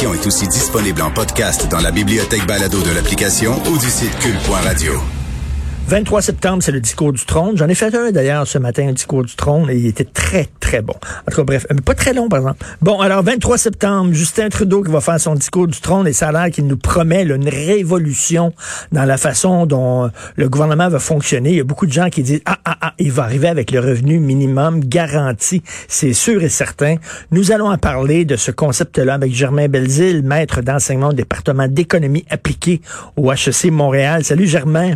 Est aussi disponible en podcast dans la bibliothèque balado de l'application ou du site cul.radio. 23 septembre, c'est le discours du trône. J'en ai fait un d'ailleurs ce matin, un discours du trône, et il était très, très bon. En tout cas, bref, pas très long, par exemple. Bon, alors 23 septembre, Justin Trudeau qui va faire son discours du trône, et ça a qu'il nous promet une révolution dans la façon dont euh, le gouvernement va fonctionner. Il y a beaucoup de gens qui disent, ah, ah, ah, il va arriver avec le revenu minimum garanti. C'est sûr et certain. Nous allons en parler de ce concept-là avec Germain Belzile, maître d'enseignement au département d'économie appliquée au HEC Montréal. Salut Germain.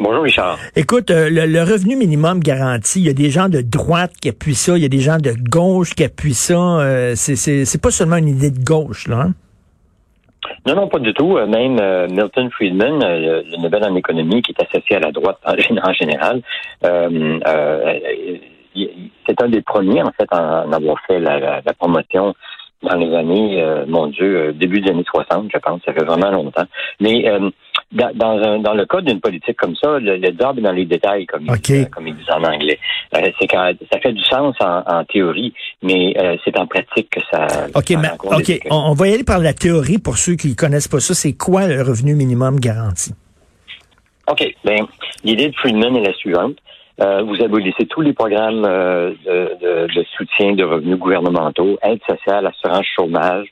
Bonjour Richard. Écoute, euh, le, le, revenu minimum garanti, il y a des gens de droite qui appuient ça, il y a des gens de gauche qui appuient ça. Euh, c'est pas seulement une idée de gauche, là. Hein? Non, non, pas du tout. Euh, même euh, Milton Friedman, euh, le Nobel en économie, qui est associé à la droite en, en général, c'est un des premiers, en fait, à en avoir fait la, la, la promotion dans les années, mon Dieu, début des années 60, je pense. Ça fait vraiment longtemps. Mais dans, dans, un, dans le cas d'une politique comme ça, le, le job est dans les détails, comme, okay. comme ils disent en anglais. Euh, c'est quand ça fait du sens en, en théorie, mais euh, c'est en pratique que ça. OK, ça mais, OK. On, on, va y aller par la théorie pour ceux qui ne connaissent pas ça. C'est quoi le revenu minimum garanti? OK. Ben, l'idée de Friedman est la suivante. Euh, vous abolissez tous les programmes euh, de, de, de, soutien de revenus gouvernementaux, aide sociale, assurance chômage,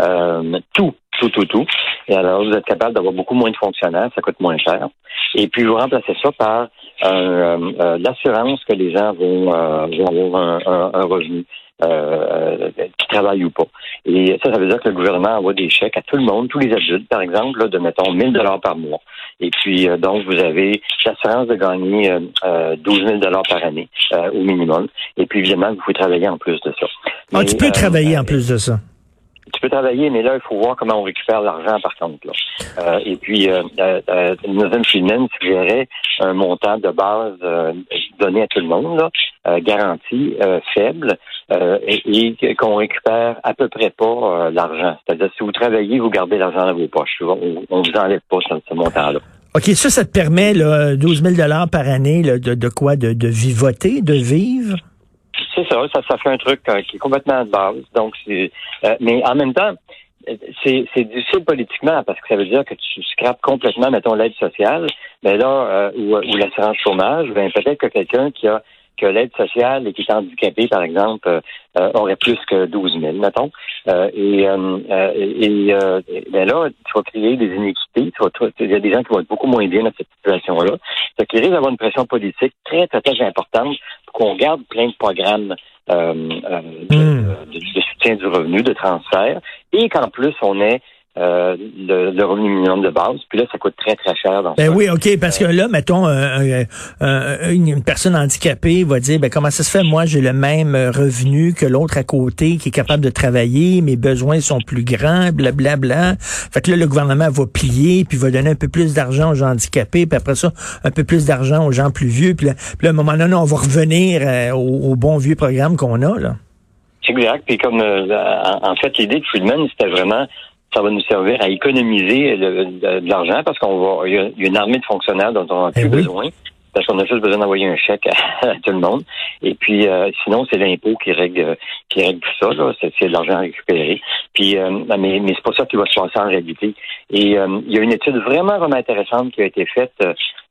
euh, tout, tout, tout, tout. Et alors, vous êtes capable d'avoir beaucoup moins de fonctionnaires, ça coûte moins cher. Et puis, vous remplacez ça par euh, euh, l'assurance que les gens vont, euh, vont avoir un, un, un revenu. Euh, qui travaillent ou pas. Et ça, ça veut dire que le gouvernement envoie des chèques à tout le monde, tous les adultes, par exemple, là, de mettons 1000 dollars par mois. Et puis euh, donc vous avez l'assurance de gagner euh, 12 000 dollars par année euh, au minimum. Et puis évidemment, vous pouvez travailler en plus de ça. Ah, Mais, tu peux travailler en plus de ça peux travailler, mais là, il faut voir comment on récupère l'argent, par contre. Là. Euh, et puis, euh, euh, Friedman suggérait un montant de base euh, donné à tout le monde, euh, garanti, euh, faible, et, et qu'on récupère à peu près pas l'argent. C'est-à-dire, si vous travaillez, vous gardez l'argent dans vos poches. On ne vous enlève pas ce, montant-là. OK, ça, ça te permet là, 12 000 par année là, de, quoi? De vivoter, de vivre? C'est ça, ça, ça fait un truc euh, qui est complètement de base. Donc, c'est, euh, mais en même temps, c'est, c'est difficile politiquement parce que ça veut dire que tu scrapes complètement, mettons, l'aide sociale, mais là, euh, ou, ou l'assurance chômage, ben peut-être que quelqu'un qui a que l'aide sociale et qui est handicapé, par exemple, euh, aurait plus que 12 000, mettons. Euh, et euh, et ben là, tu vas créer des inéquités. il y a des gens qui vont être beaucoup moins bien dans cette situation-là. Ça risque d'avoir une pression politique très, très, très importante pour qu'on garde plein de programmes euh, de, mm. de, de, soutien du revenu, de transfert, et qu'en plus, on ait euh, le, le, revenu minimum de base. Puis là, ça coûte très, très cher. Dans ben ça. oui, OK, parce que là, mettons, euh, euh, une personne handicapée va dire, ben comment ça se fait, moi, j'ai le même revenu que l'autre à côté qui est capable de travailler, mes besoins sont plus grands, blablabla. Bla, bla. Fait que là, le gouvernement va plier, puis va donner un peu plus d'argent aux gens handicapés, puis après ça, un peu plus d'argent aux gens plus vieux. Puis là, puis là, à un moment donné, on va revenir euh, au, au, bon vieux programme qu'on a, là. Exact. Puis comme, en fait, l'idée de Friedman, c'était vraiment ça va nous servir à économiser le, de, de l'argent parce qu'on va il y, a une armée de fonctionnaires dont on n'a plus eh oui. besoin parce qu'on a juste besoin d'envoyer un chèque à, à, tout le monde. Et puis euh, sinon, c'est l'impôt qui règle qui règle tout ça. Là. C'est, c'est de l'argent récupéré. Puis euh, mais, mais c'est pas ça qui va se passer en réalité. Et euh, il y a une étude vraiment vraiment intéressante qui a été faite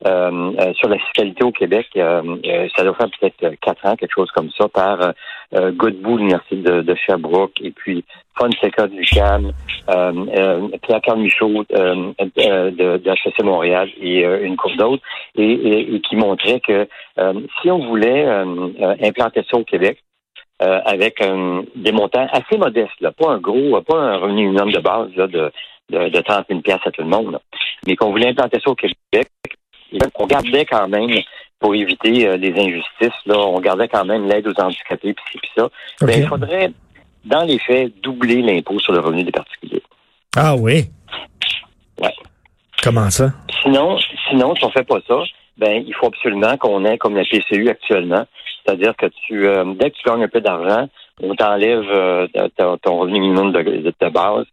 sur la fiscalité au Québec. ça doit faire peut-être quatre ans, quelque chose comme ça, par Godbout, l'université de, de Sherbrooke, et puis Fonseca du CAM, euh, euh, Pierre-Carl Michaud euh, euh, de, de HEC Montréal et euh, une couple d'autres, et, et, et, qui montrait que si on voulait implanter ça au Québec, avec des montants assez modestes, là, pas un gros, pas un revenu minimum de base là, de, de, de 30 000 à tout le monde, là, mais qu'on voulait implanter ça au Québec, on gardait quand même pour éviter les injustices, là, on gardait quand même l'aide aux handicapés, puis, puis ça. Okay. Ben, il faudrait dans les faits, doubler l'impôt sur le revenu des particuliers. Ah oui? Ouais. Comment ça? Sinon, sinon, si on fait pas ça, ben il faut absolument qu'on ait comme la PCU actuellement, c'est-à-dire que tu, euh, dès que tu gagnes un peu d'argent, on t'enlève euh, ton, ton revenu minimum de, de, de base.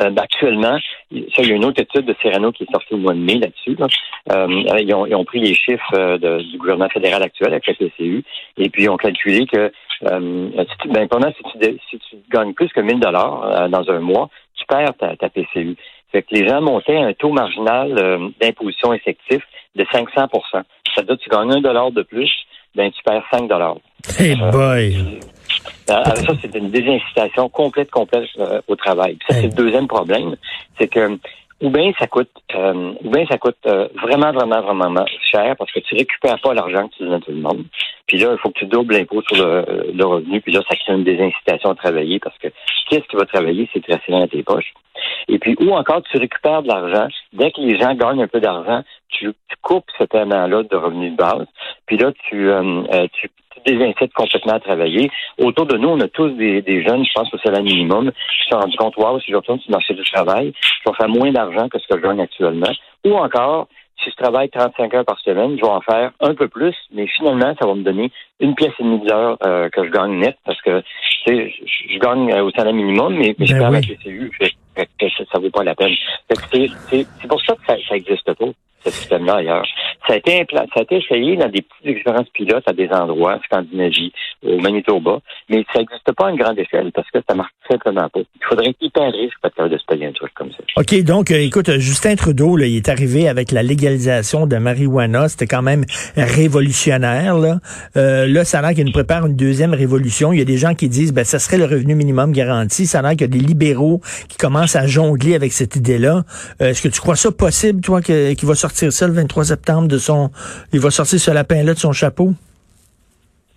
Euh, ben, actuellement, ça, il y a une autre étude de Serrano qui est sortie au mois de mai là-dessus. Là. Euh, ils, ont, ils, ont, pris les chiffres euh, de, du gouvernement fédéral actuel avec la PCU et puis ils ont calculé que euh, si tu, ben, pendant, si, tu, si tu gagnes plus que 1000 dollars dans un mois, tu perds ta, ta PCU. Fait que les gens montaient un taux marginal d'imposition effectif de 500% C'est-à-dire que tu gagnes un dollar de plus, ben tu perds 5 dollars. Hey boy! Alors ça, c'est une désincitation complète, complète euh, au travail. Puis ça, c'est le deuxième problème, c'est que ou bien ça coûte, euh, ou bien ça coûte euh, vraiment, vraiment, vraiment cher parce que tu récupères pas l'argent que tu donnes à tout le monde. Puis là, il faut que tu doubles l'impôt sur le, le, revenu. Puis là, ça crée une désincitation à travailler parce que qu'est-ce qui va travailler, c'est très dans tes poches. Et puis, ou encore, tu récupères de l'argent. Dès que les gens gagnent un peu d'argent, tu, tu, coupes cet élément-là de revenu de base. Puis là, tu, euh, tu désincites complètement à travailler. Autour de nous, on a tous des, des jeunes, je pense c'est la minimum, qui se sont rendus compte, wow, si je retourne sur le marché du travail, je vais faire moins d'argent que ce que je gagne actuellement. Ou encore, si je travaille 35 heures par semaine, je vais en faire un peu plus, mais finalement, ça va me donner une pièce et demie d'heure euh, que je gagne net parce que tu sais, je, je gagne au salaire minimum, mais, mais je Ben perds oui. la PCU. Fait, fait que ça, ça vaut pas la peine. Fait que c'est, pour ça que ça, ça existe pas, ce système-là. Ça a été ça a été essayé dans des petites expériences pilotes à des endroits, Scandinavie, au Manitoba, mais ça n'existe pas à une grande échelle parce que ça marche simplement pas. Il faudrait hyper risque pour être de se payer un truc comme ça. OK, donc, euh, écoute, Justin Trudeau, là, il est arrivé avec la légalisation de marijuana. C'était quand même révolutionnaire. Là, euh, là ça a l'air qu'il nous prépare une deuxième révolution. Il y a des gens qui disent, ben, ça serait le revenu minimum garanti. Ça a l'air qu'il y a des libéraux qui commencent à jongler avec cette idée-là. Euh, Est-ce que tu crois ça possible, toi, qu'il va sortir ça le 23 septembre son... Il va sortir ce lapin-là de son chapeau?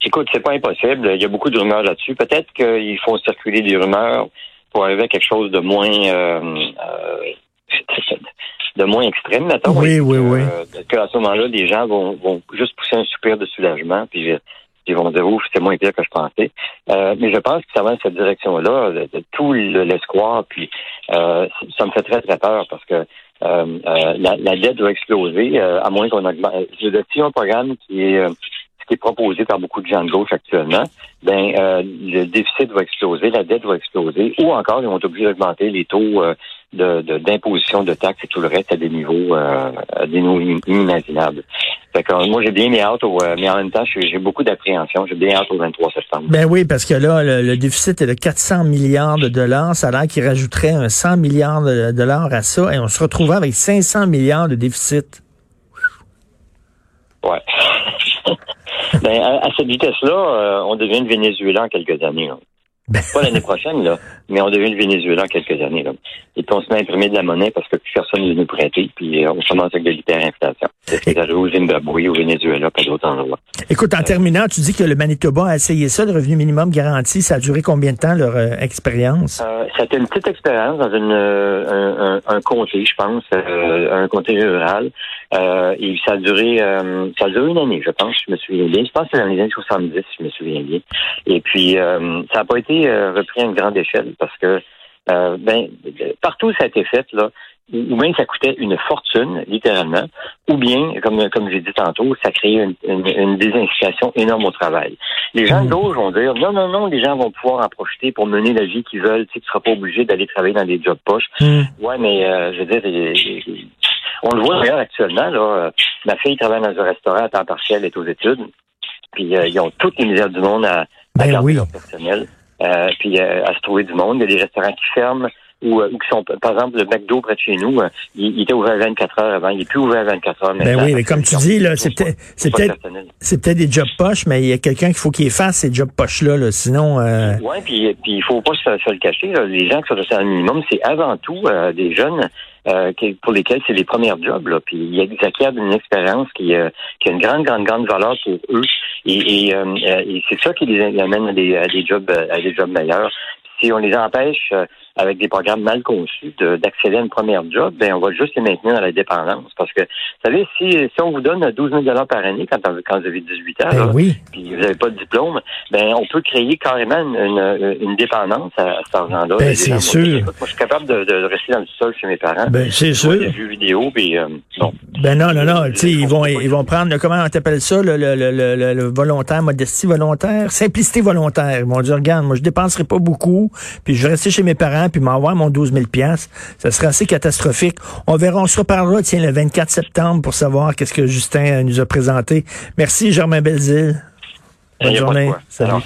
Écoute, c'est pas impossible. Il y a beaucoup de rumeurs là-dessus. Peut-être qu'il faut circuler des rumeurs pour arriver à quelque chose de moins euh, euh, de moins extrême, mettons. Oui, oui, oui. euh, que à ce moment-là, les gens vont, vont juste pousser un soupir de soulagement, puis ils vont dire ouf, c'est moins pire que je pensais. Euh, mais je pense que ça va dans cette direction-là, de, de tout le- l'espoir, puis euh, ça me fait très très peur parce que euh, euh, la, la dette doit exploser, euh, à moins qu'on augmente. Je veux dire, si un programme qui est euh, qui est proposé par beaucoup de gens de gauche actuellement, ben euh, le déficit va exploser, la dette va exploser, ou encore ils vont être obligés d'augmenter les taux euh, de, de- d'imposition, de, taxes et tout le reste à des niveaux euh, à des niveaux in- inimaginables. Fait que, moi j'ai bien mis hâte au, euh, mais en même temps j'ai beaucoup d'appréhension, j'ai bien hâte au 23 septembre. Ben oui, parce que là, le, le déficit est de 400 milliards de dollars. Ça a l'air qu'il rajouterait un 100 milliards de dollars à ça et on se retrouverait avec 500 milliards de déficit. Ouais. ben, à, à cette vitesse-là, euh, on devient le Venezuela en quelques années. là. Ben- Pas l'année prochaine, là, mais on devient le Venezuela en quelques années. Là. Et puis on se met à imprimer de la monnaie parce que plus personne ne veut nous prêter, puis euh, on commence avec de l'hyperinflation. C'est arrivé au Zimbabwe, au Venezuela, pas d'autres endroits. Écoute, en terminant, tu dis que le Manitoba a essayé ça, le revenu minimum garanti. Ça a duré combien de temps, leur euh, expérience? Euh, C'était une petite expérience dans une, euh, un, un, un comté, je pense, un comté rural. Euh, et ça a duré euh, ça a duré une année, je pense, je me souviens bien. Je pense que c'est dans les années 70, je me souviens bien. Et puis euh, ça n'a pas été euh, repris à une grande échelle parce que euh, ben partout ça a été fait là, ou bien ça coûtait une fortune, littéralement, ou bien, comme, comme j'ai dit tantôt, ça créait une, une, une désincitation énorme au travail. Les gens de gauche vont dire non, non, non, les gens vont pouvoir en profiter pour mener la vie qu'ils veulent. Tu sais, tu seras pas obligé d'aller travailler dans des jobs poches. Hmm. Ouais, mais euh, je veux dire, on le voit d'ailleurs actuellement. Là, euh, ma fille travaille dans un restaurant à temps partiel, elle est aux études. Puis euh, ils ont toutes les misères du monde à, à Ben garder oui. leur personnel. Euh, puis euh, à se trouver du monde. Il y a des restaurants qui ferment ou, euh, ou qui sont, par exemple, le McDo près de chez nous, euh, il, il était ouvert 24 heures avant. Il est plus ouvert 24 heures Ben maintenant. oui, mais comme tu dis, là, c'est peut-être, c'est peut-être, c'est peut-être des jobs poches, mais il y a quelqu'un qu'il faut qu'il fasse ces jobs poches-là, là. Sinon, euh, Oui, puis puis il faut pas se, se le cacher. là. Les gens qui sont au salaire minimum, c'est avant tout euh, des jeunes euh, qui- pour lesquels c'est les premiers jobs. Là. Puis ils acquièrent une expérience qui, euh, qui a une grande, grande, grande valeur pour eux. Et, et, euh, et c'est ça qui les amène à des, à des jobs euh, à des jobs meilleurs. Si on les empêche euh, avec des programmes mal conçus d'accéder à une première job, ben on va juste les maintenir dans la dépendance. Parce que, vous savez, si, si on vous donne 12 000 par année quand, quand vous avez 18 ans, ben oui. puis vous n'avez pas de diplôme, ben on peut créer carrément une, une, dépendance à, cet argent-là. Ben, c'est sûr. Moi, je suis capable de, de, rester dans le sol chez mes parents. Ben, c'est sûr. Des jeux vidéo, puis euh, non. Ben non, non, non. Ils vont, ils vont prendre, comment on t'appelle ça, le, le, le, le, volontaire, modestie volontaire, simplicité volontaire. Ils vont dire, regarde, moi, je dépenserai pas beaucoup, puis je vais rester chez mes parents, puis m'envoyer mon 12 000 Ça serait assez catastrophique. On verra, on se reparlera, tiens, le 24 septembre pour savoir qu'est-ce que Justin nous a présenté. Merci, Germain Belzile. Bonne journée. Salut.